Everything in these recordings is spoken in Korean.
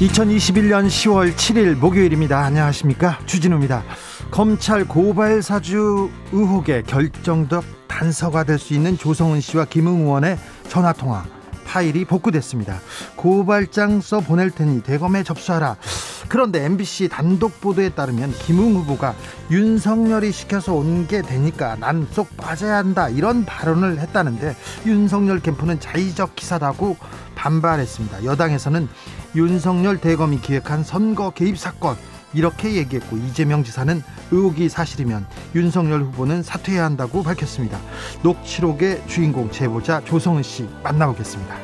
2021년 10월 7일 목요일입니다. 안녕하십니까? 주진우입니다. 검찰 고발 사주 의혹의 결정적 단서가 될 수 있는 조성은 씨와 김웅 의원의 전화 통화 파일이 복구됐습니다. 고발장 써 보낼 테니 대검에 접수하라. 그런데 MBC 단독 보도에 따르면 김웅 후보가 윤석열이 시켜서 온 게 되니까 난 쏙 빠져야 한다 이런 발언을 했다는데 윤석열 캠프는 자의적 기사다고 반발했습니다. 여당에서는 윤석열 대검이 기획한 선거 개입 사건 이렇게 얘기했고 이재명 지사는 의혹이 사실이면 윤석열 후보는 사퇴해야 한다고 밝혔습니다. 녹취록의 주인공 제보자 조성은 씨 만나보겠습니다.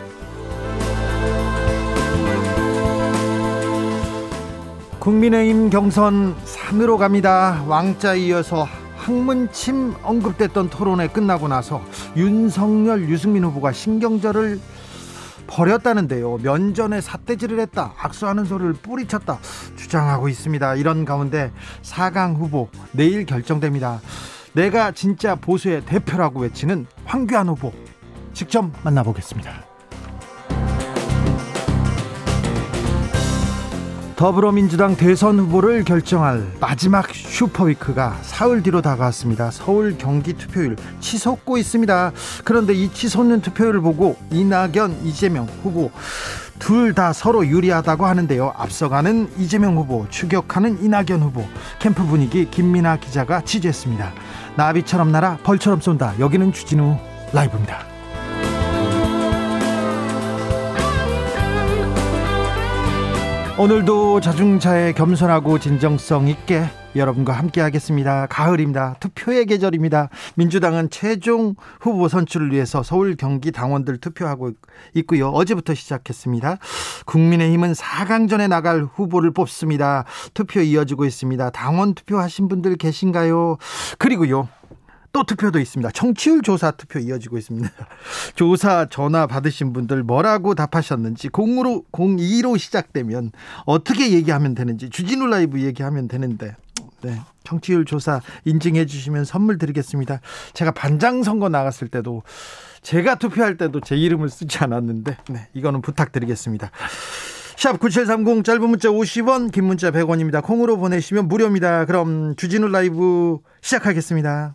국민의힘 경선 산으로 갑니다. 왕자 이어서 학문침 언급됐던 토론회 끝나고 나서 윤석열, 유승민 후보가 신경절을 버렸다는데요. 면전에 삿대질을 했다. 악수하는 소리를 뿌리쳤다. 주장하고 있습니다. 이런 가운데 4강 후보 내일 결정됩니다. 내가 진짜 보수의 대표라고 외치는 황교안 후보 직접 만나보겠습니다. 더불어민주당 대선 후보를 결정할 마지막 슈퍼위크가 사흘 뒤로 다가왔습니다. 서울 경기 투표율 치솟고 있습니다. 그런데 이 치솟는 투표율을 보고 이낙연, 이재명 후보 둘 다 서로 유리하다고 하는데요. 앞서가는 이재명 후보, 추격하는 이낙연 후보. 캠프 분위기 김민아 기자가 취재했습니다. 나비처럼 날아 벌처럼 쏜다. 여기는 주진우 라이브입니다. 오늘도 자중차에 겸손하고 진정성 있게 여러분과 함께 하겠습니다. 가을입니다. 투표의 계절입니다. 민주당은 최종 후보 선출을 위해서 서울 경기 당원들 투표하고 있고요. 어제부터 시작했습니다. 국민의힘은 4강전에 나갈 후보를 뽑습니다. 투표 이어지고 있습니다. 당원 투표하신 분들 계신가요? 그리고요. 또 투표도 있습니다. 청취율 조사 투표 이어지고 있습니다. 조사 전화 받으신 분들 뭐라고 답하셨는지 0으로 02로 시작되면 어떻게 얘기하면 되는지 주진우 라이브 얘기하면 되는데 네. 청취율 조사 인증해 주시면 선물 드리겠습니다. 제가 반장 선거 나갔을 때도 제가 투표할 때도 제 이름을 쓰지 않았는데 네, 이거는 부탁드리겠습니다. 샵 9730 짧은 문자 50원 긴 문자 100원입니다. 콩으로 보내시면 무료입니다. 그럼 주진우 라이브 시작하겠습니다.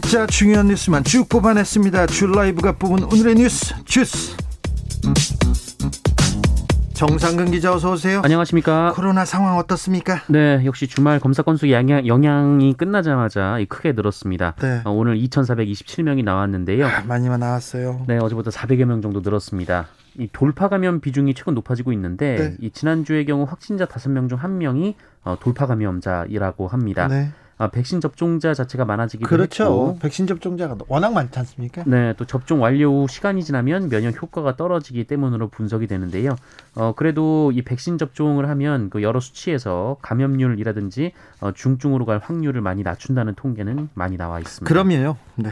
진짜 중요한 뉴스만 쭉 뽑아냈습니다. 줄 라이브가 뽑은 오늘의 뉴스 주스. 정상근 기자 어서 오세요. 안녕하십니까. 코로나 상황 어떻습니까? 네, 역시 주말 검사 건수 영향, 영향이 끝나자마자 크게 늘었습니다. 네. 어, 오늘 2,427명이 나왔는데요. 아, 많이만 나왔어요. 네, 어제보다 400여 명 정도 늘었습니다. 이 돌파 감염 비중이 최근 높아지고 있는데 네. 이 지난주의 경우 확진자 5명 중 1명이 어, 돌파 감염자이라고 합니다. 네. 아, 백신 접종자 자체가 많아지기도 그렇죠. 했고 백신 접종자가 워낙 많지 않습니까? 네, 또 접종 완료 후 시간이 지나면 면역 효과가 떨어지기 때문으로 분석이 되는데요. 어, 그래도 이 백신 접종을 하면 그 여러 수치에서 감염률이라든지 어, 중증으로 갈 확률을 많이 낮춘다는 통계는 많이 나와 있습니다. 그럼요. 네.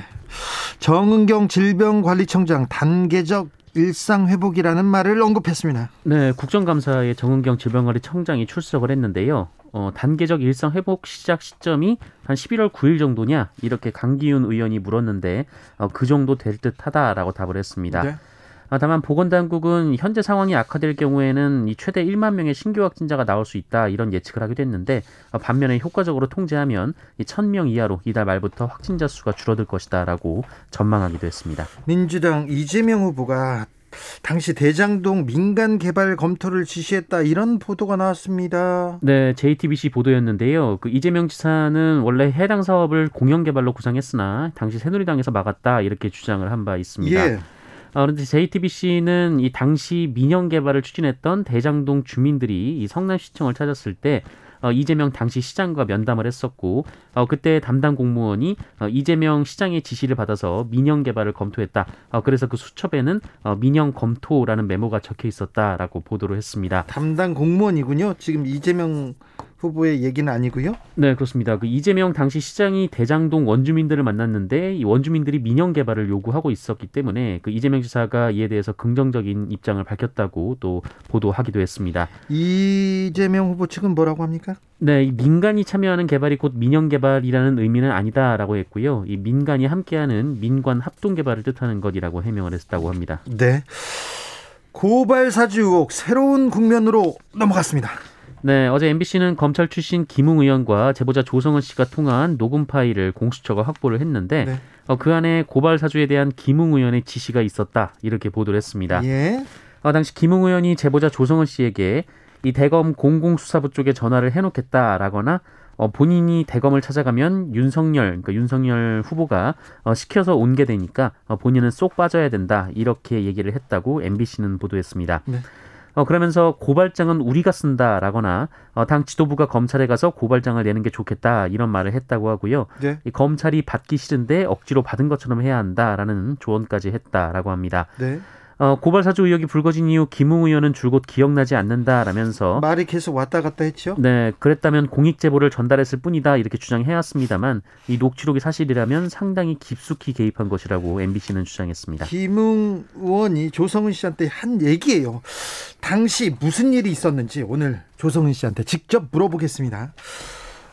정은경 질병관리청장 단계적 일상 회복이라는 말을 언급했습니다. 네, 국정감사에 정은경 질병관리 청장이 출석을 했는데요. 어, 단계적 일상 회복 시작 시점이 한 11월 9일 정도냐 이렇게 강기훈 의원이 물었는데 어, 그 정도 될 듯하다라고 답을 했습니다. 네. 아, 다만 보건당국은 현재 상황이 악화될 경우에는 이 최대 1만 명의 신규 확진자가 나올 수 있다 이런 예측을 하기도 했는데 어, 반면에 효과적으로 통제하면 이 1000명 이하로 이달 말부터 확진자 수가 줄어들 것이다라고 전망하기도 했습니다. 민주당 이재명 후보가 당시 대장동 민간 개발 검토를 지시했다 이런 보도가 나왔습니다. 네, JTBC 보도였는데요. 그 이재명 지사는 원래 해당 사업을 공영 개발로 구상했으나 당시 새누리당에서 막았다 이렇게 주장을 한 바 있습니다. 예. 어, 그런데 JTBC는 이 당시 민영 개발을 추진했던 대장동 주민들이 이 성남시청을 찾았을 때 어, 이재명 당시 시장과 면담을 했었고 어, 그때 담당 공무원이 어, 이재명 시장의 지시를 받아서 민영 개발을 검토했다. 어, 그래서 그 수첩에는 어, 민영 검토라는 메모가 적혀 있었다라고 보도를 했습니다. 담당 공무원이군요. 지금 이재명 후보의 얘기는 아니고요. 네, 그렇습니다. 그 이재명 당시 시장이 대장동 원주민들을 만났는데 이 원주민들이 민영 개발을 요구하고 있었기 때문에 그 이재명 지사가 이에 대해서 긍정적인 입장을 밝혔다고 또 보도하기도 했습니다. 이재명 후보 측은 뭐라고 합니까? 네, 이 민간이 참여하는 개발이 곧 민영 개발이라는 의미는 아니다라고 했고요. 이 민간이 함께하는 민관 합동 개발을 뜻하는 것이라고 해명을 했다고 합니다. 네. 고발 사주 의혹 새로운 국면으로 넘어갔습니다. 네, 어제 MBC는 검찰 출신 김웅 의원과 제보자 조성은 씨가 통한 녹음 파일을 공수처가 확보를 했는데 네. 어, 그 안에 고발 사주에 대한 김웅 의원의 지시가 있었다 이렇게 보도를 했습니다. 예. 어, 당시 김웅 의원이 제보자 조성은 씨에게 이 대검 공공수사부 쪽에 전화를 해놓겠다라거나 어, 본인이 대검을 찾아가면 윤석열, 그러니까 윤석열 후보가 어, 시켜서 온 게 되니까 어, 본인은 쏙 빠져야 된다 이렇게 얘기를 했다고 MBC는 보도했습니다. 네. 어, 그러면서 고발장은 우리가 쓴다라거나 어, 당 지도부가 검찰에 가서 고발장을 내는 게 좋겠다 이런 말을 했다고 하고요. 네. 이 검찰이 받기 싫은데 억지로 받은 것처럼 해야 한다라는 조언까지 했다라고 합니다. 네. 어, 고발 사주 의혹이 불거진 이후 김웅 의원은 줄곧 기억나지 않는다라면서 말이 계속 왔다 갔다 했죠. 네, 그랬다면 공익 제보를 전달했을 뿐이다 이렇게 주장해왔습니다만 이 녹취록이 사실이라면 상당히 깊숙이 개입한 것이라고 MBC는 주장했습니다. 김웅 의원이 조성은 씨한테 한 얘기예요. 당시 무슨 일이 있었는지 오늘 조성은 씨한테 직접 물어보겠습니다.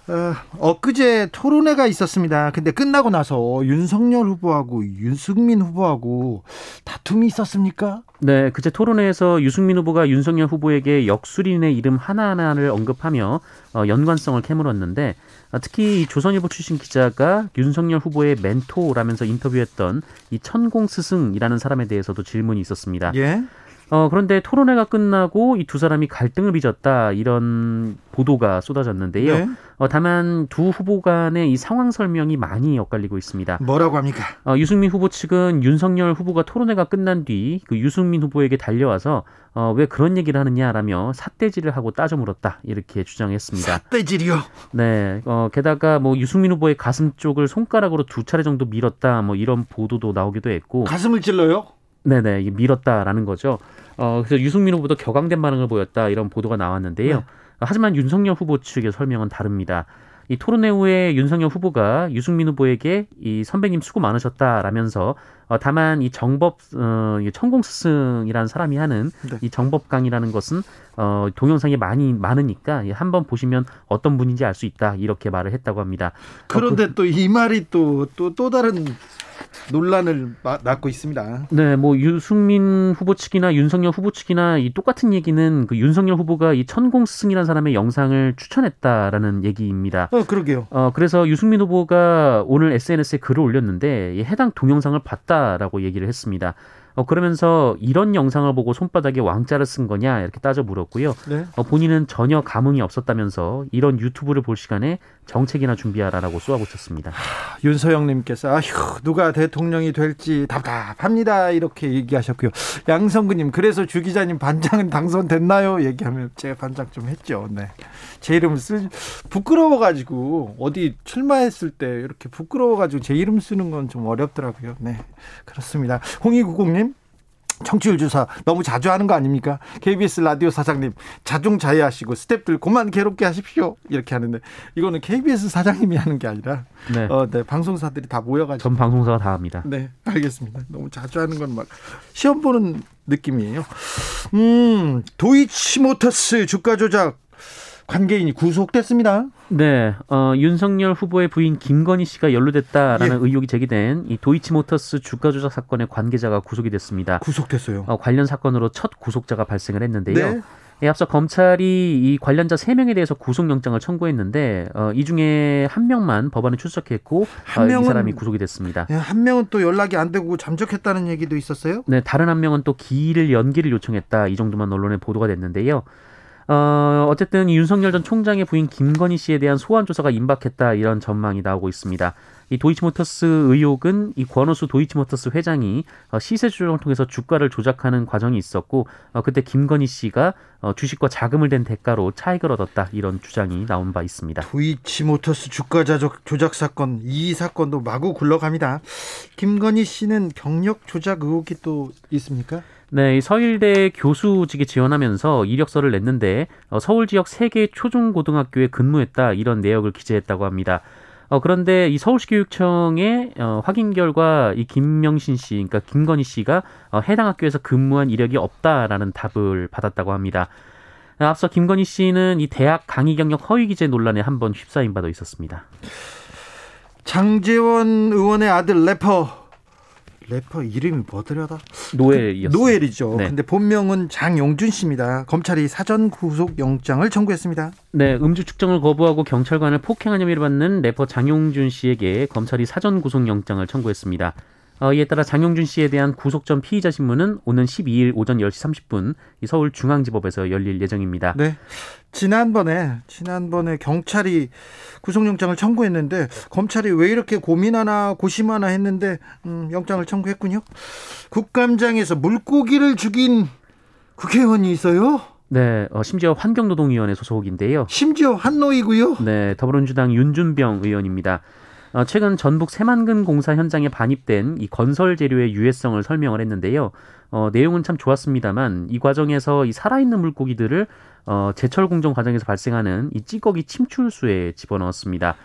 어, 엊그제 토론회가 있었습니다. 근데 끝나고 나서 윤석열 후보하고 윤승민 후보하고 다툼이 있었습니까? 네, 그제 토론회에서 유승민 후보가 윤석열 후보에게 역술인의 이름 하나하나를 언급하며 어, 연관성을 캐물었는데 어, 특히 이 조선일보 출신 기자가 윤석열 후보의 멘토라면서 인터뷰했던 이 천공 스승이라는 사람에 대해서도 질문이 있었습니다. 예. 어, 그런데 토론회가 끝나고 이 두 사람이 갈등을 빚었다 이런 보도가 쏟아졌는데요. 네. 어, 다만 두 후보 간의 이 상황 설명이 많이 엇갈리고 있습니다. 뭐라고 합니까? 어, 유승민 후보 측은 윤석열 후보가 토론회가 끝난 뒤 그 유승민 후보에게 달려와서 어, 왜 그런 얘기를 하느냐라며 삿대질을 하고 따져 물었다 이렇게 주장했습니다. 떼질이요. 네, 어, 게다가 뭐 유승민 후보의 가슴 쪽을 손가락으로 두 차례 정도 밀었다 뭐 이런 보도도 나오기도 했고, 가슴을 찔러요? 네네 이게 밀었다라는 거죠. 어, 그래서 유승민 후보도 격앙된 반응을 보였다 이런 보도가 나왔는데요. 네. 하지만 윤석열 후보 측의 설명은 다릅니다. 이 토론회 후에 윤석열 후보가 유승민 후보에게 이 선배님 수고 많으셨다라면서 어, 다만 이 정법 어, 이 천공 스승이라는 사람이 하는 네. 이 정법 강이라는 것은 어, 동영상에 많이 많으니까 예, 한번 보시면 어떤 분인지 알 수 있다 이렇게 말을 했다고 합니다. 그런데 또 이 말이 또 또 또 다른 논란을 마- 낳고 있습니다. 네, 뭐 유승민 후보 측이나 윤석열 후보 측이나 이 똑같은 얘기는 그 윤석열 후보가 이 천공 스승이라는 사람의 영상을 추천했다라는 얘기입니다. 어, 그러게요. 어, 그래서 유승민 후보가 오늘 SNS에 글을 올렸는데 이 해당 동영상을 봤다라고 얘기를 했습니다. 어, 그러면서 이런 영상을 보고 손바닥에 왕자를 쓴 거냐 이렇게 따져 물었고요. 네. 어, 본인은 전혀 감흥이 없었다면서 이런 유튜브를 볼 시간에 정책이나 준비하라라고 쏘아붙였습니다. 윤서영님께서 아휴 누가 대통령이 될지 답답합니다 이렇게 얘기하셨고요. 양성근님 그래서 주 기자님 반장은 당선됐나요? 얘기하면 제가 반장 좀 했죠. 네. 제 이름 쓰 부끄러워가지고 어디 출마했을 때 이렇게 부끄러워가지고 제 이름 쓰는 건 좀 어렵더라고요. 네 그렇습니다. 홍이구공님 청취율 조사 너무 자주 하는 거 아닙니까? KBS 라디오 사장님 자중 자애하시고 스탭들 그만 괴롭게 하십시오 이렇게 하는데 이거는 KBS 사장님이 하는 게 아니라 네, 어, 네 방송사들이 다 모여가지고 전 방송사가 다 합니다. 네 알겠습니다. 너무 자주 하는 건 막 시험 보는 느낌이에요. 음 도이치모터스 주가 조작 관계인이 구속됐습니다. 네, 어, 윤석열 후보의 부인 김건희 씨가 연루됐다라는 예. 의혹이 제기된 이 도이치모터스 주가 조작 사건의 관계자가 구속이 됐습니다. 구속됐어요. 어, 관련 사건으로 첫 구속자가 발생을 했는데요. 네. 예, 앞서 검찰이 이 관련자 세명에 대해서 구속영장을 청구했는데 어, 이 중에 한 명만 법원에 출석했고 한 어, 이 명은- 사람이 구속이 됐습니다. 예, 한 명은 또 연락이 안 되고 잠적했다는 얘기도 있었어요. 네, 다른 한 명은 또 기일 연기를 요청했다. 이 정도만 언론에 보도가 됐는데요. 어, 어쨌든 이 윤석열 전 총장의 부인 김건희 씨에 대한 소환 조사가 임박했다 이런 전망이 나오고 있습니다. 이 도이치모터스 의혹은 이 권오수 도이치모터스 회장이 어, 시세 조정을 통해서 주가를 조작하는 과정이 있었고 어, 그때 김건희 씨가 어, 주식과 자금을 댄 대가로 차익을 얻었다 이런 주장이 나온 바 있습니다. 도이치모터스 주가 자적 조작 사건 이 사건도 마구 굴러갑니다. 김건희 씨는 경력 조작 의혹이 또 있습니까? 네, 이 서울대 교수직에 지원하면서 이력서를 냈는데 어, 서울 지역 세 개의 초중고등학교에 근무했다 이런 내역을 기재했다고 합니다. 어, 그런데 이 서울시 교육청의 어, 확인 결과 이 김명신 씨, 그러니까 김건희 씨가 어, 해당 학교에서 근무한 이력이 없다라는 답을 받았다고 합니다. 앞서 김건희 씨는 이 대학 강의 경력 허위 기재 논란에 한 번 휩싸인 바도 있었습니다. 장재원 의원의 아들 래퍼 래퍼 이름이 뭐더라다? 노엘이었습니다. 노엘이죠. 네. 근데 본명은 장용준 씨입니다. 검찰이 사전 구속 영장을 청구했습니다. 네, 음주 측정을 거부하고 경찰관을 폭행한 혐의를 받는 래퍼 장용준 씨에게 검찰이 사전 구속 영장을 청구했습니다. 어, 이에 따라 장용준 씨에 대한 구속 전 피의자 신문은 오는 12일 오전 10시 30분 이 서울중앙지법에서 열릴 예정입니다. 네. 지난번에 지난번에 경찰이 구속영장을 청구했는데 검찰이 왜 이렇게 고민하나 고심하나 했는데 음, 영장을 청구했군요. 국감장에서 물고기를 죽인 국회의원이 있어요. 네, 어, 심지어 환경노동위원회 소속인데요. 심지어 한노이고요. 네, 더불어민주당 윤준병 의원입니다. 어, 최근 전북 새만금 공사 현장에 반입된 이 건설 재료의 유해성을 설명을 했는데요. 어, 내용은 참 좋았습니다만 이 과정에서 이 살아있는 물고기들을 어, 제철 공정 과정에서 발생하는 이 찌꺼기 침출수에 집어넣었습니다.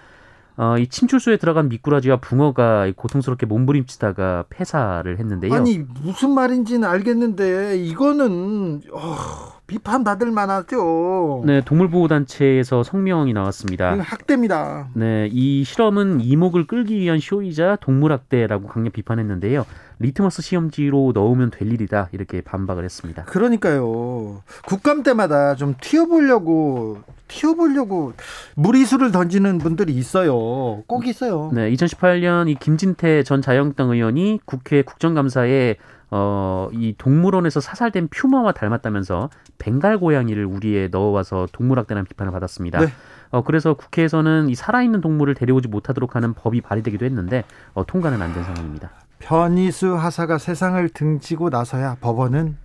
어, 이 침출수에 들어간 미꾸라지와 붕어가 고통스럽게 몸부림치다가 폐사를 했는데요. 아니 무슨 말인지는 알겠는데 이거는 어, 비판받을 만하죠. 네, 동물보호단체에서 성명이 나왔습니다. 학대입니다. 네, 이 실험은 이목을 끌기 위한 쇼이자 동물학대라고 강력 비판했는데요. 리트머스 시험지로 넣으면 될 일이다 이렇게 반박을 했습니다. 그러니까요. 국감 때마다 좀 튀어보려고 튀어보려고 무리수를 던지는 분들이 있어요. 꼭 있어요. 네, 2018년 이 김진태 전 자유한국당 의원이 국회 국정감사에 어, 이 동물원에서 사살된 퓨마와 닮았다면서 벵갈 고양이를 우리에 넣어와서 동물학대라는 비판을 받았습니다. 네. 어, 그래서 국회에서는 이 살아있는 동물을 데려오지 못하도록 하는 법이 발의되기도 했는데 어, 통과는 안 된 상황입니다. 변희수 하사가 세상을 등지고 나서야 법원은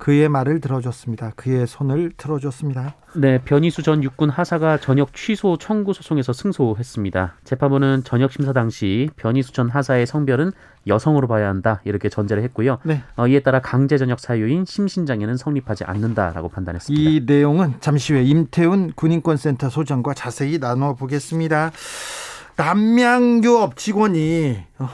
그의 말을 들어줬습니다. 그의 손을 들어줬습니다. 네, 변희수 전 육군 하사가 전역 취소 청구 소송에서 승소했습니다. 재판부는 전역 심사 당시 변희수 전 하사의 성별은 여성으로 봐야 한다 이렇게 전제를 했고요. 네. 어, 이에 따라 강제 전역 사유인 심신장애는 성립하지 않는다라고 판단했습니다. 이 내용은 잠시 후에 임태훈 군인권센터 소장과 자세히 나눠 보겠습니다. 남양유업 직원이 어,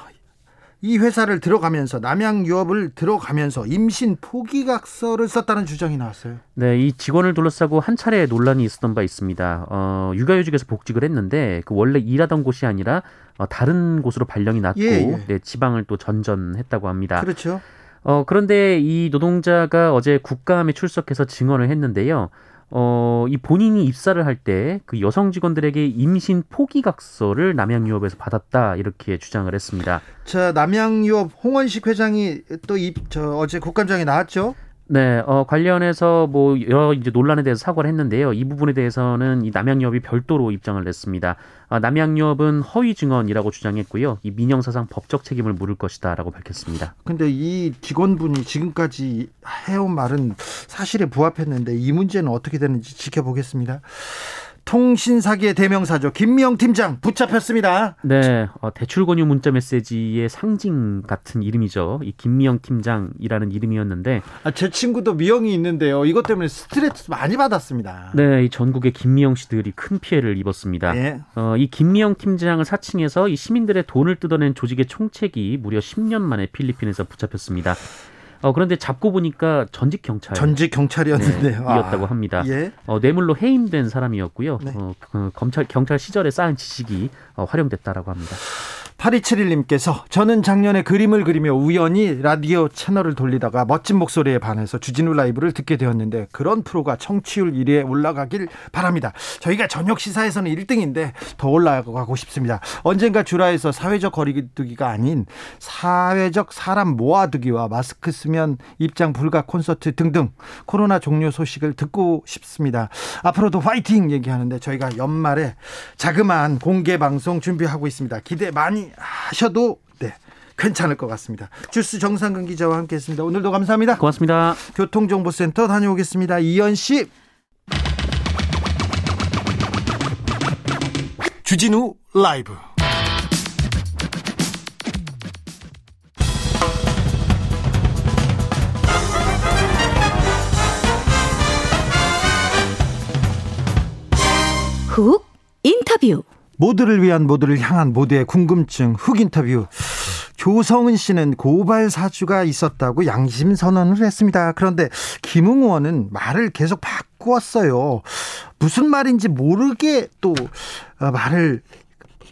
이 회사를 들어가면서 남양 유업을 들어가면서 임신 포기각서를 썼다는 주장이 나왔어요. 네, 이 직원을 둘러싸고 한 차례 논란이 있었던 바 있습니다. 어, 육아휴직에서 복직을 했는데 그 원래 일하던 곳이 아니라 어, 다른 곳으로 발령이 났고 예, 예. 네, 지방을 또 전전했다고 합니다. 그렇죠. 어, 그런데 이 노동자가 어제 국감에 출석해서 증언을 했는데요. 어, 이 본인이 입사를 할 때 그 여성 직원들에게 임신 포기각서를 남양유업에서 받았다 이렇게 주장을 했습니다. 자 남양유업 홍원식 회장이 또 입 저 어제 국감장에 나왔죠. 네, 어, 관련해서 뭐 여러 이제 논란에 대해서 사과를 했는데요. 이 부분에 대해서는 이 남양유업이 별도로 입장을 냈습니다. 아, 남양유업은 허위 증언이라고 주장했고요. 이 민영사상 법적 책임을 물을 것이다라고 밝혔습니다. 근데 이 직원분이 지금까지 해온 말은 사실에 부합했는데 이 문제는 어떻게 되는지 지켜보겠습니다. 통신 사기의 대명사죠. 김미영 팀장 붙잡혔습니다. 네, 어, 대출 권유 문자 메시지의 상징 같은 이름이죠. 이 김미영 팀장이라는 이름이었는데, 아, 제 친구도 미영이 있는데요. 이것 때문에 스트레스 많이 받았습니다. 네, 이 전국의 김미영 씨들이 큰 피해를 입었습니다. 예. 어, 이 김미영 팀장을 사칭해서 이 시민들의 돈을 뜯어낸 조직의 총책이 무려 10년 만에 필리핀에서 붙잡혔습니다. 어, 그런데 잡고 보니까 전직 경찰 전직 경찰이었는데요. 네, 이었다고 합니다. 예. 어, 뇌물로 해임된 사람이었고요. 네. 어, 그 검찰 경찰 시절에 쌓은 지식이 어, 활용됐다라고 합니다. 8271님께서 저는 작년에 그림을 그리며 우연히 라디오 채널을 돌리다가 멋진 목소리에 반해서 주진우 라이브를 듣게 되었는데 그런 프로가 청취율 1위에 올라가길 바랍니다. 저희가 저녁 시사에서는 1등인데 더 올라가고 싶습니다. 언젠가 주라에서 사회적 거리두기가 아닌 사회적 사람 모아두기와 마스크 쓰면 입장 불가 콘서트 등등 코로나 종료 소식을 듣고 싶습니다. 앞으로도 화이팅 얘기하는데 저희가 연말에 자그마한 공개 방송 준비하고 있습니다. 기대 많이 하셔도 네. 괜찮을 것 같습니다. 주스 정상근 기자와 함께했습니다. 오늘도 감사합니다. 고맙습니다. 교통정보센터 다녀오겠습니다. 이현 씨. 주진우 라이브. 훅 인터뷰. 모두를 위한 모두를 향한 모두의 궁금증 흑 인터뷰. 조성은 씨는 고발 사주가 있었다고 양심 선언을 했습니다. 그런데 김웅 의원은 말을 계속 바꾸었어요. 무슨 말인지 모르게 또 어, 말을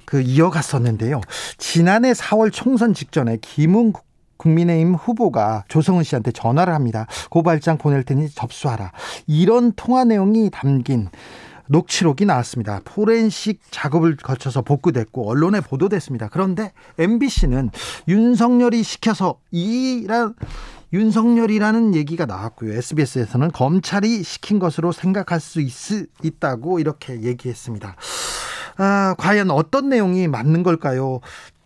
그 이어갔었는데요. 지난해 4월 총선 직전에 김웅 국민의힘 후보가 조성은 씨한테 전화를 합니다. 고발장 보낼 테니 접수하라. 이런 통화 내용이 담긴 녹취록이 나왔습니다. 포렌식 작업을 거쳐서 복구됐고 언론에 보도됐습니다. 그런데 MBC는 윤석열이 시켜서 이란 윤석열이라는 얘기가 나왔고요. SBS에서는 검찰이 시킨 것으로 생각할 수 있, 있다고 이렇게 얘기했습니다. 아, 과연 어떤 내용이 맞는 걸까요?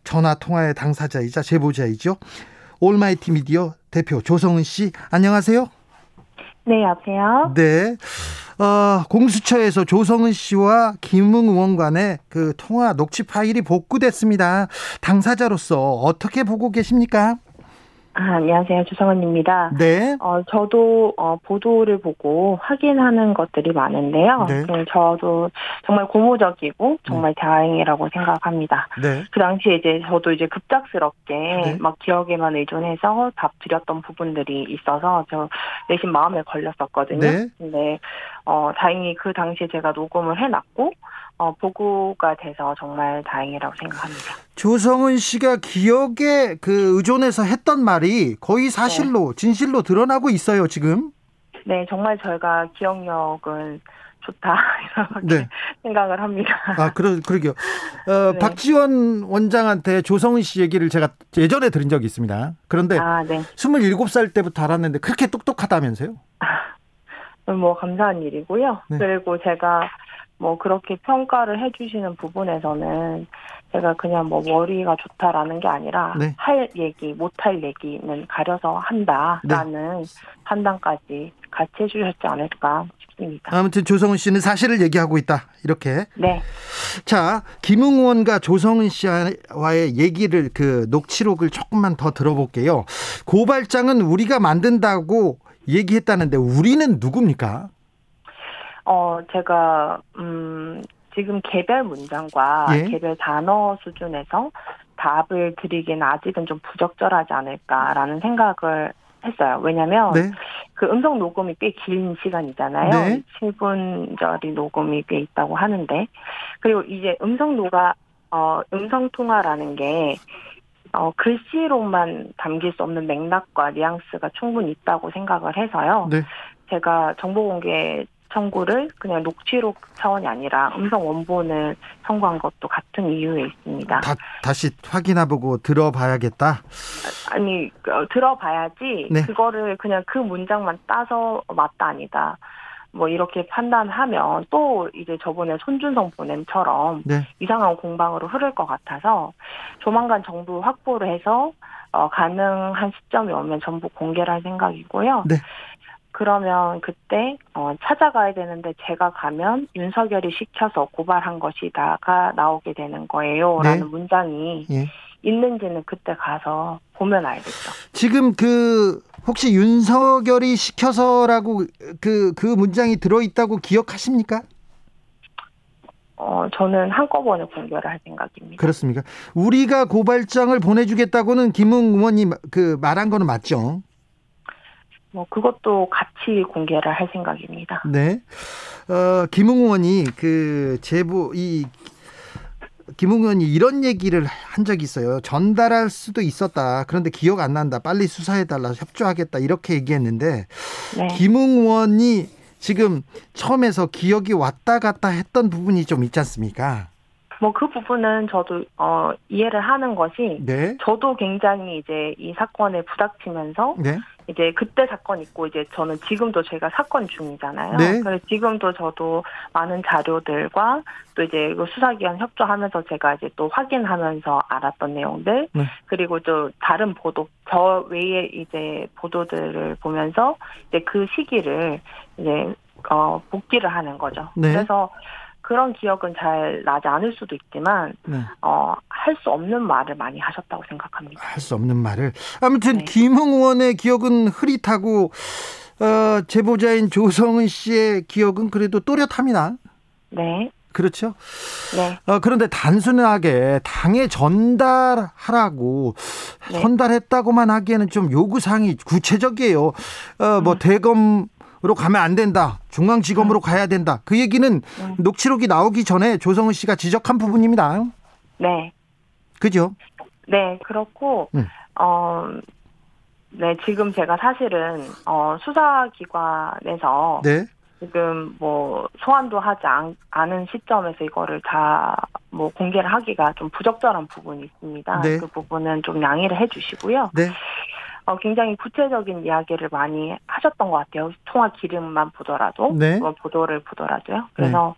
전화 통화의 당사자이자 제보자이죠. 올마이티 미디어 대표 조성은 씨, 안녕하세요. 네, 여보세요? 네. 어, 공수처에서 조성은 씨와 김웅 의원 간의 그 통화 녹취 파일이 복구됐습니다. 당사자로서 어떻게 보고 계십니까? 아, 안녕하세요. 주성원입니다. 네. 어, 저도, 어, 보도를 보고 확인하는 것들이 많은데요. 네. 음, 저도 정말 고무적이고 정말 다행이라고 생각합니다. 네. 그 당시에 이제 저도 이제 급작스럽게 네. 막 기억에만 의존해서 답 드렸던 부분들이 있어서 저 내심 마음에 걸렸었거든요. 네. 근데, 어, 다행히 그 당시에 제가 녹음을 해놨고, 어, 보고가 돼서 정말 다행이라고 생각합니다. 조성은 씨가 기억에 그 의존해서 했던 말이 거의 사실로 진실로 드러나고 있어요, 지금. 네, 정말 저희가 기억력은 좋다 이렇게 네. 생각을 합니다. 아, 그러 그러게요. 어, 네. 박지원 원장한테 조성은 씨 얘기를 제가 예전에 들은 적이 있습니다. 그런데 아, 네. 27살 때부터 알았는데 그렇게 똑똑하다면서요? 뭐 감사한 일이고요. 네. 그리고 제가 뭐 그렇게 평가를 해주시는 부분에서는 제가 그냥 뭐 머리가 좋다라는 게 아니라 네. 할 얘기, 못할 얘기는 가려서 한다라는 판단까지 같이 해주셨지 않을까 싶습니다. 아무튼 조성은 씨는 사실을 얘기하고 있다. 이렇게. 네. 자, 김웅 의원과 조성은 씨와의 얘기를 그 녹취록을 조금만 더 들어볼게요. 고발장은 우리가 만든다고 얘기했다는데 우리는 누굽니까? 어, 제가, 음, 지금 개별 문장과 예. 개별 단어 수준에서 답을 드리기는 아직은 좀 부적절하지 않을까라는 생각을 했어요. 왜냐면 네. 그 음성 녹음이 꽤 긴 시간이잖아요. 네. 7분짜리 녹음이 꽤 있다고 하는데 그리고 이제 음성 녹아 어 음성 통화라는 게 어, 글씨로만 담길 수 없는 맥락과 뉘앙스가 충분히 있다고 생각을 해서요. 네. 제가 정보 공개 청구를 그냥 녹취록 차원이 아니라 음성 원본을 청구한 것도 같은 이유에 있습니다. 다, 다시 확인해보고 들어봐야겠다. 아니 어, 들어봐야지 네. 그거를 그냥 그 문장만 따서 맞다 아니다 뭐 이렇게 판단하면 또 이제 저번에 손준성 보냄처럼 네. 이상한 공방으로 흐를 것 같아서 조만간 정부 확보를 해서 어, 가능한 시점이 오면 전부 공개를 할 생각이고요. 네. 그러면 그때 어, 찾아가야 되는데 제가 가면 윤석열이 시켜서 고발한 것이다가 나오게 되는 거예요라는 네. 문장이 예. 있는지는 그때 가서 보면 알겠죠. 지금 그 혹시 윤석열이 시켜서라고 그그 문장이 들어 있다고 기억하십니까? 어, 저는 한꺼번에 공개를 할 생각입니다. 그렇습니까? 우리가 고발장을 보내주겠다고는 김웅 의원이 그 말한 거는 맞죠? 뭐 그것도 같이 공개를 할 생각입니다. 네. 어, 김웅 의원이 그 제보 이 김웅 의원이 이런 얘기를 한 적이 있어요. 전달할 수도 있었다. 그런데 기억 안 난다. 빨리 수사해 달라. 협조하겠다. 이렇게 얘기했는데 네. 김웅 의원이 지금 처음에서 기억이 왔다 갔다 했던 부분이 좀 있지 않습니까? 뭐 그 부분은 저도 어 이해를 하는 것이 네. 저도 굉장히 이제 이 사건에 부닥치면서 네. 이제 그때 사건 있고 이제 저는 지금도 제가 사건 중이잖아요. 네. 그래서 지금도 저도 많은 자료들과 또 이제 그 수사기관 협조하면서 제가 이제 또 확인하면서 알았던 내용들 네. 그리고 또 다른 보도 저 외에 이제 보도들을 보면서 이제 그 시기를 이제 어 복기를 하는 거죠. 네. 그래서 그런 기억은 잘 나지 않을 수도 있지만 네. 어 할 수 없는 말을 많이 하셨다고 생각합니다. 할 수 없는 말을. 아무튼 네. 김웅 의원의 기억은 흐릿하고 어, 제보자인 조성은 씨의 기억은 그래도 또렷합니다. 네, 그렇죠? 네. 어, 그런데 단순하게 당에 전달하라고 네. 전달했다고만 하기에는 좀 요구 사항이 구체적이에요. 어, 뭐 음. 대검으 로 가면 안 된다. 중앙지검으로 가야 된다. 그 얘기는 음. 녹취록이 나오기 전에 조성은 씨가 지적한 부분입니다. 네. 그죠? 네, 그렇고, 음. 어, 네, 지금 제가 사실은, 어, 수사 기관에서 네. 지금 뭐, 소환도 하지 않, 않은 시점에서 이거를 다 뭐 공개를 하기가 좀 부적절한 부분이 있습니다. 네. 그 부분은 좀 양해를 해 주시고요. 네. 어, 굉장히 구체적인 이야기를 많이 하셨던 것 같아요. 통화 기름만 보더라도, 네. 뭐 보도를 보더라도요. 그래서,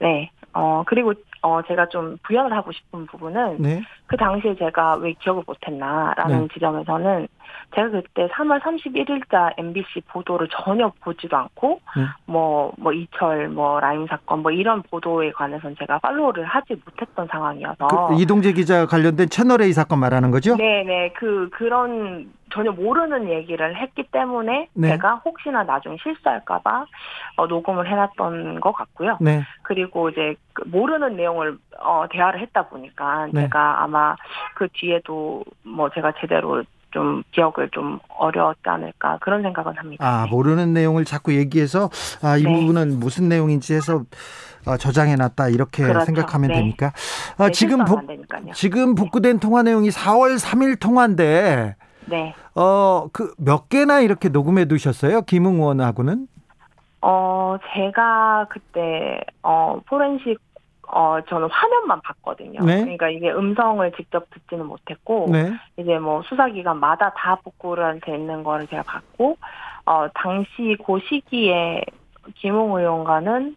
네. 어, 그리고, 어, 제가 좀 부연을 하고 싶은 부분은, 네. 그 당시에 제가 왜 기억을 못했나라는 네. 지점에서는 제가 그때 3월 31일자 MBC 보도를 전혀 보지도 않고 네. 뭐뭐 이철 뭐 라임 사건 뭐 이런 보도에 관해서는 제가 팔로우를 하지 못했던 상황이어서 그 이동재 기자 관련된 채널 A 사건 말하는 거죠? 네 네 그 그런 전혀 모르는 얘기를 했기 때문에 네. 제가 혹시나 나중에 실수할까봐 어, 녹음을 해놨던 것 같고요. 네. 그리고 이제 그 모르는 내용을 어 대화를 했다 보니까 네. 제가 아마 그 뒤에도 뭐 제가 제대로 좀 기억을 좀 어려웠지 않을까 그런 생각은 합니다. 아, 네. 모르는 내용을 자꾸 얘기해서 아, 이 네. 부분은 무슨 내용인지 해서 어, 저장해 놨다 이렇게 그렇죠. 생각하면 네. 됩니까? 아, 네, 지금 복. 지금 복구된 통화 내용이 4월 3일 통화인데 네. 어, 그 몇 개나 이렇게 녹음해 두셨어요? 김웅 의원하고는? 어 제가 그때 어 포렌식 어 저는 화면만 봤거든요. 네. 그러니까 이게 음성을 직접 듣지는 못했고 네. 이제 뭐 수사기관마다 다 복구를 돼 있는 거를 제가 봤고 어 당시 그 시기에 김웅 의원과는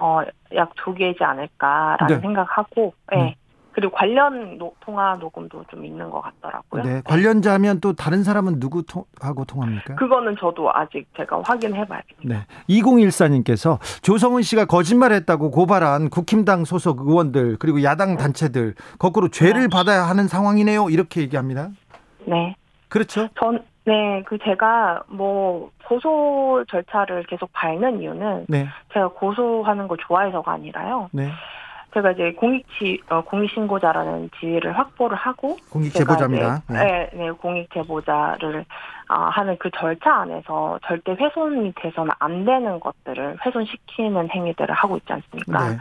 어 약 두 개지 않을까라는 네. 생각하고 예. 네. 그리고 관련 노- 통화 녹음도 좀 있는 것 같더라고요. 네. 관련자면 또 다른 사람은 누구 통, 하고 통합니까? 그거는 저도 아직 제가 확인해 봐야겠네요. 네. 2014님께서 조성은 씨가 거짓말했다고 고발한 국힘당 소속 의원들 그리고 야당 단체들 거꾸로 죄를 네. 받아야 하는 상황이네요. 이렇게 얘기합니다. 네. 그렇죠? 전, 네, 그 제가 뭐 고소 절차를 계속 밟는 이유는 네. 제가 고소하는 거 좋아해서가 아니라요. 네. 제가 이제 공익지, 어, 공익신고자라는 지위를 확보를 하고. 공익 제보자입니다. 이제, 네, 네, 공익 제보자를 아, 하는 그 절차 안에서 절대 훼손이 돼서는 안 되는 것들을 훼손시키는 행위들을 하고 있지 않습니까? 네.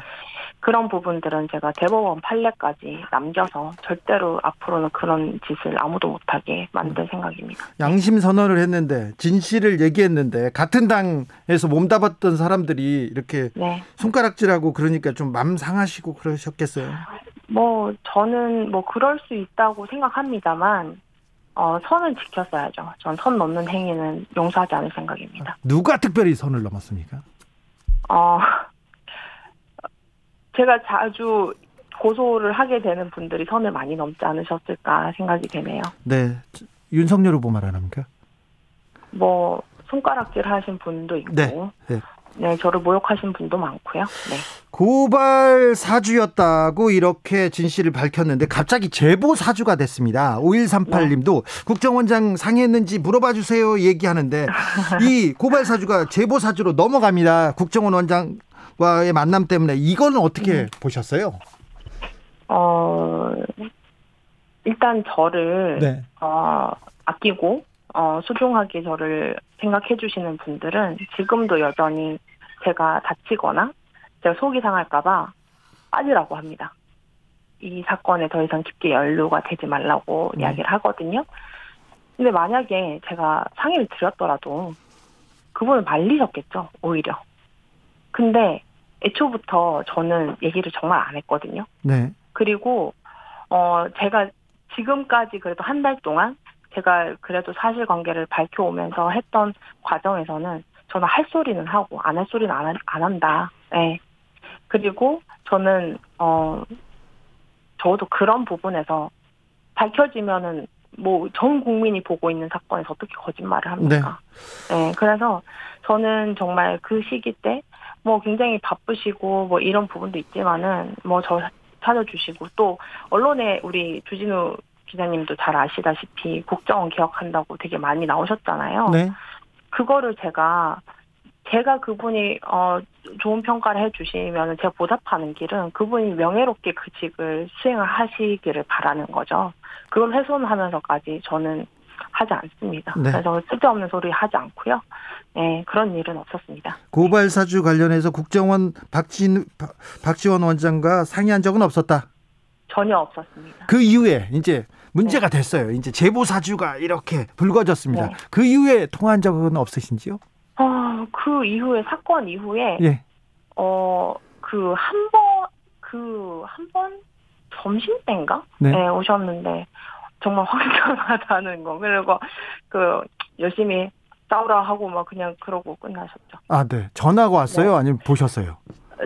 그런 부분들은 제가 대법원 판례까지 남겨서 절대로 앞으로는 그런 짓을 아무도 못하게 만들 생각입니다. 양심 선언을 했는데 진실을 얘기했는데 같은 당에서 몸담았던 사람들이 이렇게 네. 손가락질하고 그러니까 좀 맘 상하시고 그러셨겠어요. 뭐 저는 뭐 그럴 수 있다고 생각합니다만 어 선은 지켰어야죠. 전 선 넘는 행위는 용서하지 않을 생각입니다. 누가 특별히 선을 넘었습니까? 어 제가 자주 고소를 하게 되는 분들이 선을 많이 넘지 않으셨을까 생각이 되네요. 네. 윤석열 후보 말하랍니까? 뭐 손가락질 하신 분도 있고 네. 네. 네, 저를 모욕하신 분도 많고요. 네. 고발 사주였다고 이렇게 진실을 밝혔는데 갑자기 제보 사주가 됐습니다. 5138님도 국정원장 상의했는지 물어봐 주세요 얘기하는데 이 고발 사주가 제보 사주로 넘어갑니다. 국정원 원장 과의 만남 때문에 이거는 어떻게 보셨어요? 어 일단 저를 네. 어 아끼고 어, 소중하게 저를 생각해 주시는 분들은 지금도 여전히 제가 다치거나 제가 속이 상할까봐 빠지라고 합니다. 이 사건에 더 이상 깊게 연루가 되지 말라고 네. 이야기를 하거든요. 근데 만약에 제가 상의를 드렸더라도 그분을 말리셨겠죠, 오히려. 근데 애초부터 저는 얘기를 정말 안 했거든요. 네. 그리고 어 제가 지금까지 그래도 한 달 동안 제가 그래도 사실관계를 밝혀오면서 했던 과정에서는 저는 할 소리는 하고 안 할 소리는 안, 한- 안 한다. 예. 그리고 저는 어 저도 그런 부분에서 밝혀지면은 뭐 전 국민이 보고 있는 사건에서 어떻게 거짓말을 합니까? 네. 그래서 저는 정말 그 시기 때 뭐 굉장히 바쁘시고 뭐 이런 부분도 있지만은 뭐 저 찾아주시고 또 언론에 우리 주진우 기자님도 잘 아시다시피 국정원 개혁한다고 되게 많이 나오셨잖아요. 네. 그거를 제가 제가 그분이 어 좋은 평가를 해주시면 제가 보답하는 길은 그분이 명예롭게 그 직을 수행을 하시기를 바라는 거죠. 그걸 훼손하면서까지 저는 하지 않습니다. 네. 그래서 쓸데없는 소리 하지 않고요. 네, 그런 일은 없었습니다. 고발 사주 관련해서 국정원 박진 박- 박지원 원장과 상의한 적은 없었다. 전혀 없었습니다. 그 이후에 이제 문제가 됐어요. 이제 제보 사주가 이렇게 불거졌습니다. 네. 그 이후에 통한 적은 없으신지요? 어, 그 이후에 사건 이후에 예. 어 그 한 번 그 한 번 점심 때인가? 네. 네. 오셨는데 정말 황당하다는 거 그리고 그 열심히 싸우라 하고 막 그냥 그러고 끝나셨죠. 아, 네. 전화가 왔어요? 아니면 보셨어요?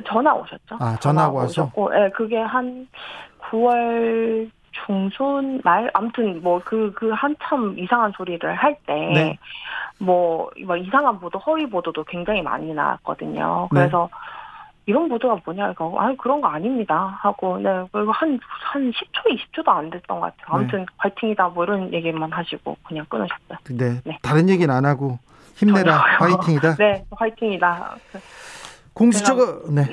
전화 오셨죠? 아, 전화가 와서? 오셨고, 예, 그게 한 9월 중순 말 아무튼 뭐 그 그 한참 이상한 소리를 할때 네. 뭐, 뭐 이상한 보도, 허위 보도도 굉장히 많이 나왔거든요. 네. 그래서 이런 보도가 뭐냐, 이거, 아니, 그런 거 아닙니다. 하고, 네, 그리고 한, 한 10초, 20초도 안 됐던 것 같아요. 아무튼, 화이팅이다, 뭐 이런 얘기만 하시고, 그냥 끊으셨어요. 네. 네. 다른 얘기는 안 하고 힘내라. 전혀요. 화이팅이다. 네, 화이팅이다. 공수처가 네.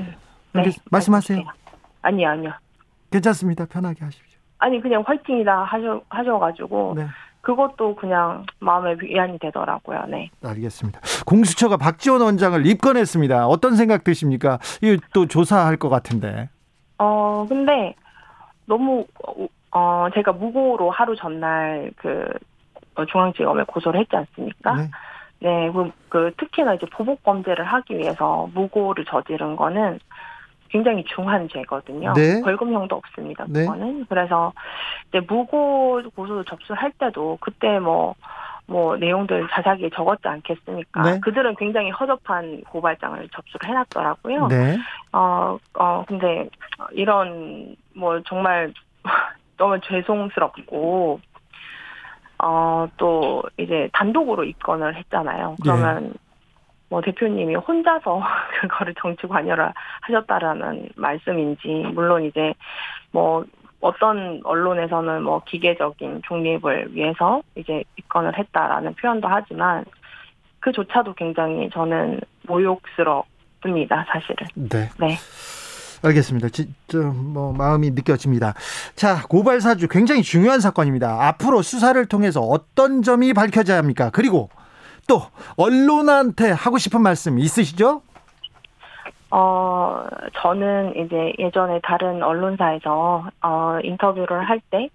네, 알겠- 말씀하세요. 아니요, 아니요. 괜찮습니다. 편하게 하십시오. 아니, 그냥 화이팅이다 하셔, 하셔가지고, 네. 그것도 그냥 마음에 위안이 되더라고요, 네. 알겠습니다. 공수처가 박지원 원장을 입건했습니다. 어떤 생각 드십니까? 이거 또 조사할 것 같은데. 어, 근데 너무, 어, 어, 제가 무고로 하루 전날 그, 어, 중앙지검에 고소를 했지 않습니까? 네. 네, 그, 그 특히나 이제 보복 범죄를 하기 위해서 무고를 저지른 거는 굉장히 중한 죄거든요. 네. 벌금형도 없습니다. 네. 그거는 그래서 이제 무고 고소 접수할 때도 그때 뭐. 뭐 내용들 자세하게 적었지 않겠습니까? 네. 그들은 굉장히 허접한 고발장을 접수를 해놨더라고요. 네. 어, 어, 근데 이런 뭐 정말 너무 죄송스럽고 어, 또 이제 단독으로 입건을 했잖아요. 그러면 뭐 대표님이 혼자서 그거를 정치 관여를 하셨다라는 말씀인지 물론 이제 뭐 어떤 언론에서는 뭐 기계적인 중립을 위해서 이제 입건을 했다라는 표현도 하지만 그조차도 굉장히 저는 모욕스럽습니다, 사실은. 네. 네. 알겠습니다. 진짜 뭐 마음이 느껴집니다. 자, 고발 사주 굉장히 중요한 사건입니다. 앞으로 수사를 통해서 어떤 점이 밝혀져야 합니까? 그리고 또 언론한테 하고 싶은 말씀 있으시죠? 어, 저는 이제 예전에 다른 언론사에서, 어, 인터뷰를 할 때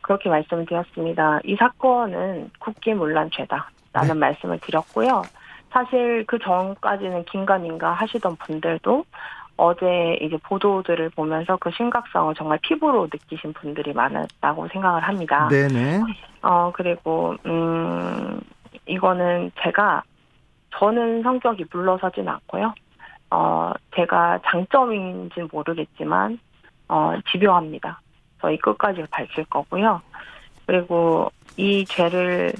그렇게 말씀을 드렸습니다. 이 사건은 국기 문란죄다. 라는 네. 말씀을 드렸고요. 사실 그 전까지는 긴가민가 하시던 분들도 어제 이제 보도들을 보면서 그 심각성을 정말 피부로 느끼신 분들이 많았다고 생각을 합니다. 네네. 어, 그리고, 음, 이거는 제가, 저는 성격이 물러서진 않고요. 어, 제가 장점인지는 모르겠지만, 어, 집요합니다. 저희 끝까지 밝힐 거고요. 그리고 이 죄를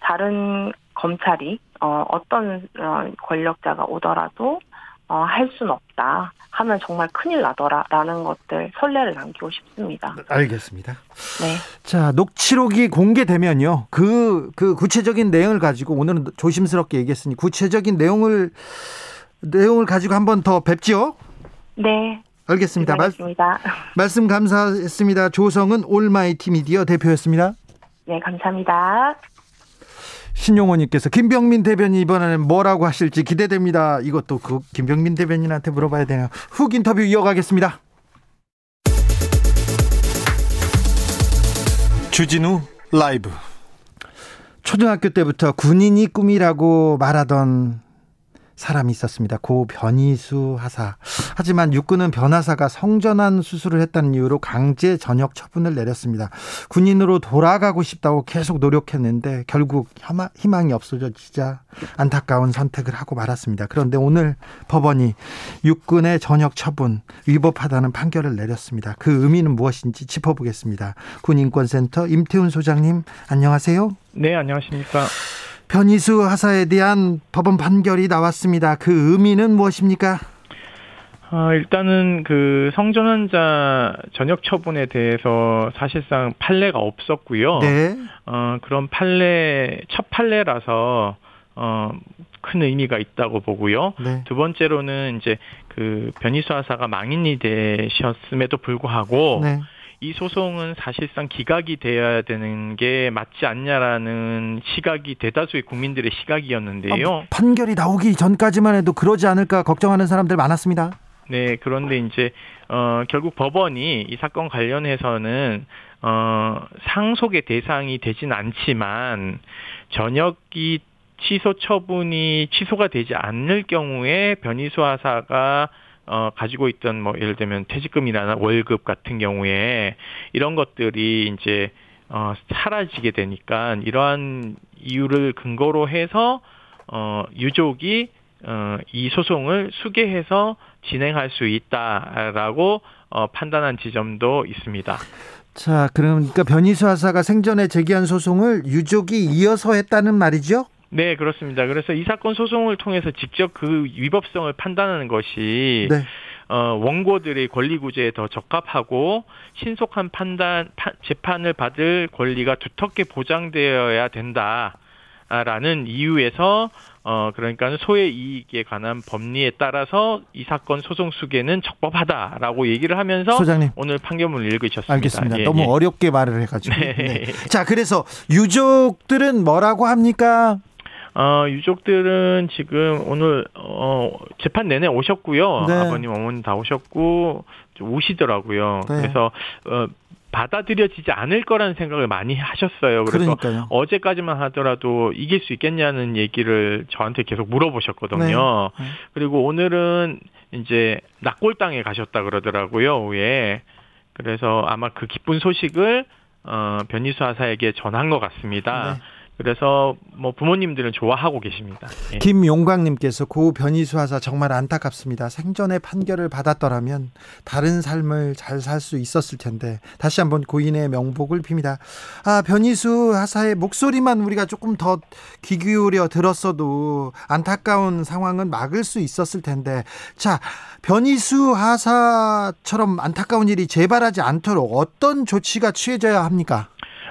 다른 검찰이, 어, 어떤, 어, 권력자가 오더라도, 어, 할 수는 없다. 하면 정말 큰일 나더라라는 것들 선례를 남기고 싶습니다. 알겠습니다. 네. 자, 녹취록이 공개되면요. 그, 그 구체적인 내용을 가지고 오늘은 조심스럽게 얘기했으니 구체적인 내용을, 내용을 가지고 한 번 더 뵙지요? 네. 알겠습니다. 말. 말씀 감사했습니다. 조성은 올마이티 미디어 대표였습니다. 네, 감사합니다. 신용호님께서 김병민 대변인 이번에는 뭐라고 하실지 기대됩니다. 이것도 그 김병민 대변인한테 물어봐야 되나요? 훅 인터뷰 이어가겠습니다. 주진우 라이브. 초등학교 때부터 군인이 꿈이라고 말하던 사람이 있었습니다. 고 변희수 하사. 하지만 육군은 변하사가 성전환 수술을 했다는 이유로 강제 전역 처분을 내렸습니다. 군인으로 돌아가고 싶다고 계속 노력했는데 결국 희망이 없어지자 안타까운 선택을 하고 말았습니다. 그런데 오늘 법원이 육군의 전역 처분 위법하다는 판결을 내렸습니다. 그 의미는 무엇인지 짚어보겠습니다. 군인권센터 임태훈 소장님 안녕하세요. 네, 안녕하십니까. 변희수 하사에 대한 법원 판결이 나왔습니다. 그 의미는 무엇입니까? 아, 일단은 그 성전환자 전역 처분에 대해서 사실상 판례가 없었고요. 네. 어, 그런 판례 첫 판례라서 어, 큰 의미가 있다고 보고요. 네. 두 번째로는 이제 그 변희수 하사가 망인이 되셨음에도 불구하고 네. 이 소송은 사실상 기각이 돼야 되는 게 맞지 않냐라는 시각이 대다수의 국민들의 시각이었는데요. 어, 판결이 나오기 전까지만 해도 그러지 않을까 걱정하는 사람들 많았습니다. 네, 그런데 이제 어 결국 법원이 이 사건 관련해서는 어 상속의 대상이 되진 않지만 전역이 취소 처분이 취소가 되지 않을 경우에 변희수 하사가 어, 가지고 있던 뭐 예를 들면 퇴직금이나 월급 같은 경우에 이런 것들이 이제 어, 사라지게 되니까 이러한 이유를 근거로 해서 어, 유족이 어, 이 소송을 수개해서 진행할 수 있다라고 어, 판단한 지점도 있습니다. 자, 그러니까 변희수 하사가 생전에 제기한 소송을 유족이 이어서 했다는 말이죠? 네, 그렇습니다. 그래서 이 사건 소송을 통해서 직접 그 위법성을 판단하는 것이 네. 어, 원고들의 권리 구제에 더 적합하고 신속한 판단 파, 재판을 받을 권리가 두텁게 보장되어야 된다라는 이유에서 어 그러니까 소의 이익에 관한 법리에 따라서 이 사건 소송 수계는 적법하다라고 얘기를 하면서 소장님. 오늘 판결문을 읽으셨습니다. 알겠습니다. 예, 너무 예. 어렵게 말을 해가지고. 네. 네. 자, 그래서 유족들은 뭐라고 합니까? 어, 유족들은 지금 오늘 어 재판 내내 오셨고요. 네. 아버님 어머니 다 오셨고 좀 우시더라고요. 네. 그래서 어 받아들여지지 않을 거라는 생각을 많이 하셨어요. 그래서 그러니까요. 어제까지만 하더라도 이길 수 있겠냐는 얘기를 저한테 계속 물어보셨거든요. 네. 네. 그리고 오늘은 이제 낙골당에 가셨다 그러더라고요. 오후에. 그래서 아마 그 기쁜 소식을 어 변희수 하사에게 전한 것 같습니다. 네. 그래서 뭐 부모님들은 좋아하고 계십니다. 예. 김용광님께서 고 변희수 하사 정말 안타깝습니다. 생전에 판결을 받았더라면 다른 삶을 잘 살 수 있었을 텐데 다시 한번 고인의 명복을 빕니다. 아 변희수 하사의 목소리만 우리가 조금 더 귀 기울여 들었어도 안타까운 상황은 막을 수 있었을 텐데 자 변희수 하사처럼 안타까운 일이 재발하지 않도록 어떤 조치가 취해져야 합니까?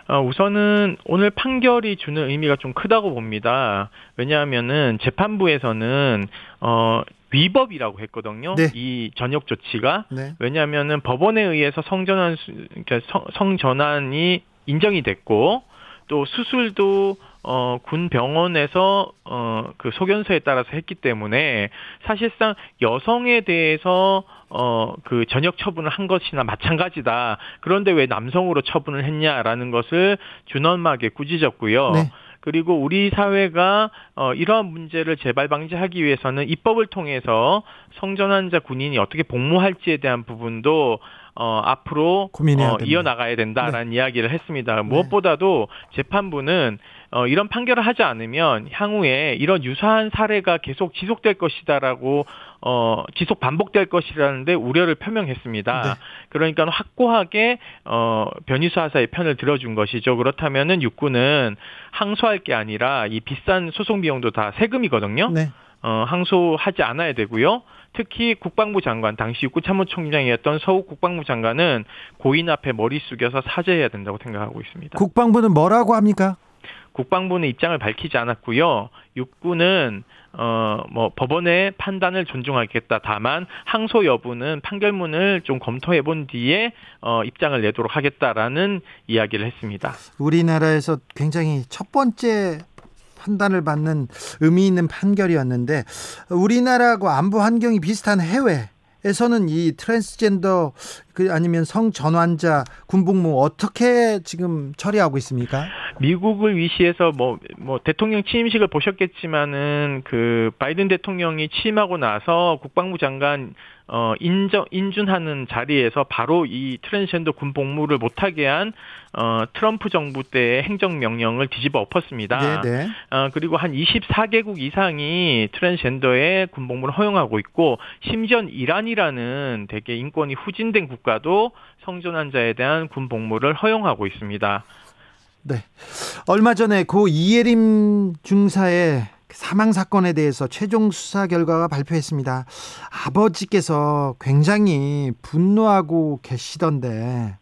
어, 우선은 오늘 판결이 주는 의미가 좀 크다고 봅니다. 왜냐하면은 재판부에서는 어 위법이라고 했거든요. 네. 이 전역 조치가 네. 왜냐하면은 법원에 의해서 성전환 수- 그러니까 성, 성전환이 인정이 됐고 또 수술도 어, 군 병원에서 어, 그 소견서에 따라서 했기 때문에 사실상 여성에 대해서 어, 그 전역 처분을 한 것이나 마찬가지다. 그런데 왜 남성으로 처분을 했냐라는 것을 준엄하게 꾸짖었고요. 네. 그리고 우리 사회가 어, 이러한 문제를 재발 방지하기 위해서는 입법을 통해서 성전환자 군인이 어떻게 복무할지에 대한 부분도 어, 앞으로 어. 이어나가야 된다라는 이야기를 했습니다. 무엇보다도 재판부는 어, 이런 판결을 하지 않으면 향후에 이런 유사한 사례가 계속 지속될 것이다라고 어, 지속 반복될 것이라는데 우려를 표명했습니다. 네. 그러니까 확고하게 어, 변희수 하사의 편을 들어준 것이죠. 그렇다면은 육군은 항소할 게 아니라 이 비싼 소송 비용도 다 세금이거든요. 네. 어, 항소하지 않아야 되고요. 특히 국방부 장관, 당시 육군 참모총장이었던 서욱 국방부 장관은 고인 앞에 머리 숙여서 사죄해야 된다고 생각하고 있습니다. 국방부는 뭐라고 합니까? 국방부는 입장을 밝히지 않았고요. 육군은 어 뭐 법원의 판단을 존중하겠다. 다만 항소 여부는 판결문을 좀 검토해 본 뒤에 어 입장을 내도록 하겠다라는 이야기를 했습니다. 우리나라에서 굉장히 첫 번째 판단을 받는 의미 있는 판결이었는데 우리나라하고 안보 환경이 비슷한 해외 에서는 이 트랜스젠더 그 아니면 성전환자 군복무 어떻게 지금 처리하고 있습니까? 미국을 위시해서 뭐, 뭐, 대통령 취임식을 보셨겠지만은, 그, 바이든 대통령이 취임하고 나서 국방부 장관, 어, 인정, 인준하는 자리에서 바로 이 트랜스젠더 군 복무를 못하게 한, 어, 트럼프 정부 때의 행정명령을 뒤집어 엎었습니다. 네, 네. 어, 그리고 한 24개국 이상이 트랜스젠더의 군 복무를 허용하고 있고, 심지어 이란이라는 되게 인권이 후진된 국가 도 성전환 자에 대한 군 복무를 허용하고 있습니다. 네. 얼마 전에 고 이예림 중사의 사망 사건에 대해서 최종 수사 결과가 발표했습니다. 아버지께서 굉장히 분노하고 계시던데,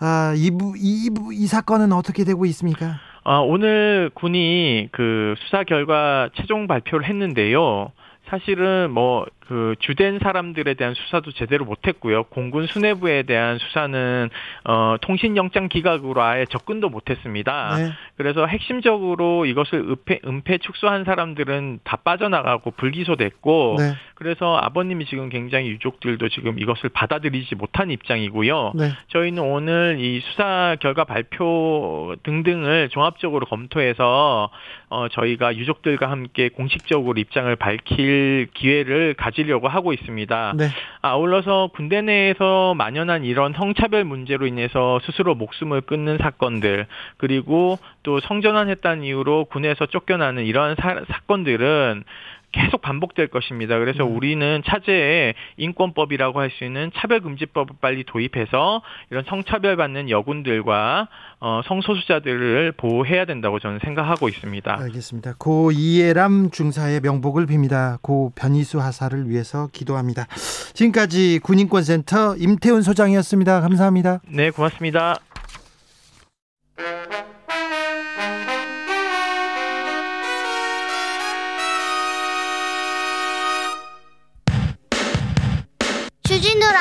아, 이, 부, 이, 부, 이 사건은 어떻게 되고 있습니까? 아, 오늘 군이 그 수사 결과 최종 발표를 했는데요. 사실은 뭐그 주된 사람들에 대한 수사도 제대로 못했고요. 공군 수뇌부에 대한 수사는 어 통신영장 기각으로 아예 접근도 못했습니다. 네. 그래서 핵심적으로 이것을 은폐, 은폐 축소한 사람들은 다 빠져나가고 불기소됐고 네. 그래서 아버님이 지금 굉장히 유족들도 지금 이것을 받아들이지 못한 입장이고요. 네. 저희는 오늘 이 수사 결과 발표 등등을 종합적으로 검토해서 어 저희가 유족들과 함께 공식적으로 입장을 밝힐 기회를 가 지려고 하고 있습니다. 네. 아울러서 군대 내에서 만연한 이런 성차별 문제로 인해서 스스로 목숨을 끊는 사건들 그리고 또 성전환했다는 이유로 군에서 쫓겨나는 이러한 사, 사건들은 계속 반복될 것입니다. 그래서 음. 우리는 차제에 인권법이라고 할 수 있는 차별금지법을 빨리 도입해서 이런 성차별 받는 여군들과 어, 성소수자들을 보호해야 된다고 저는 생각하고 있습니다. 알겠습니다. 고 이예람 중사의 명복을 빕니다. 고 변희수 하사를 위해서 기도합니다. 지금까지 군인권센터 임태훈 소장이었습니다. 감사합니다. 네, 고맙습니다.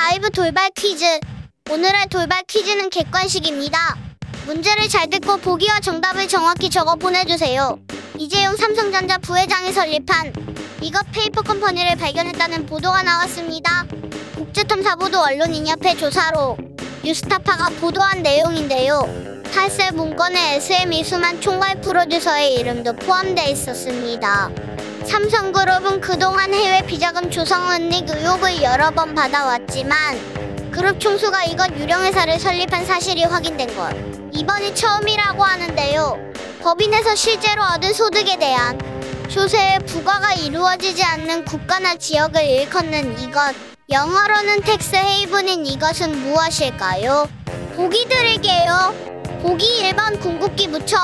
라이브 돌발 퀴즈. 오늘의 돌발 퀴즈는 객관식입니다. 문제를 잘 듣고 보기와 정답을 정확히 적어 보내주세요. 이재용 삼성전자 부회장이 설립한 이것 페이퍼 컴퍼니를 발견했다는 보도가 나왔습니다. 국제탐사보도 언론인협회 조사로 뉴스타파가 보도한 내용인데요. 탈세 문건에 SM 이수만 총괄 프로듀서의 이름도 포함되어 있었습니다. 삼성그룹은 그동안 해외 비자금 조성 은닉 의혹을 여러 번 받아왔지만 그룹 총수가 이것 유령 회사를 설립한 사실이 확인된 것 이번이 처음이라고 하는데요. 법인에서 실제로 얻은 소득에 대한 조세의 부과가 이루어지지 않는 국가나 지역을 일컫는 이것 영어로는 tax haven인 이것은 무엇일까요? 보기 드릴게요. 보기 1번 궁극기 묻혀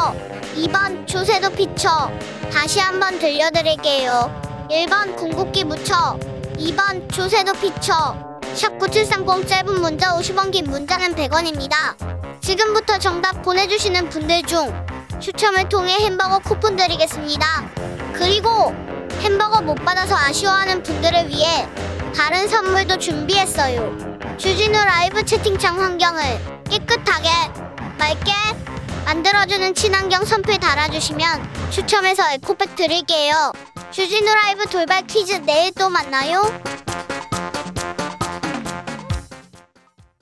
2번 조세도피처 다시 한번 들려드릴게요. 1번 궁극기 묻혀 2번 조세도피처 샵9730 짧은 문자 50원 긴 문자는 100원입니다. 지금부터 정답 보내주시는 분들 중 추첨을 통해 햄버거 쿠폰 드리겠습니다. 그리고 햄버거 못 받아서 아쉬워하는 분들을 위해 다른 선물도 준비했어요. 주진우 라이브 채팅창 환경을 깨끗하게 맑게 만들어주는 친환경 선풀 달아주시면 추첨해서 에코백 드릴게요. 주진우 라이브 돌발 퀴즈 내일 또 만나요.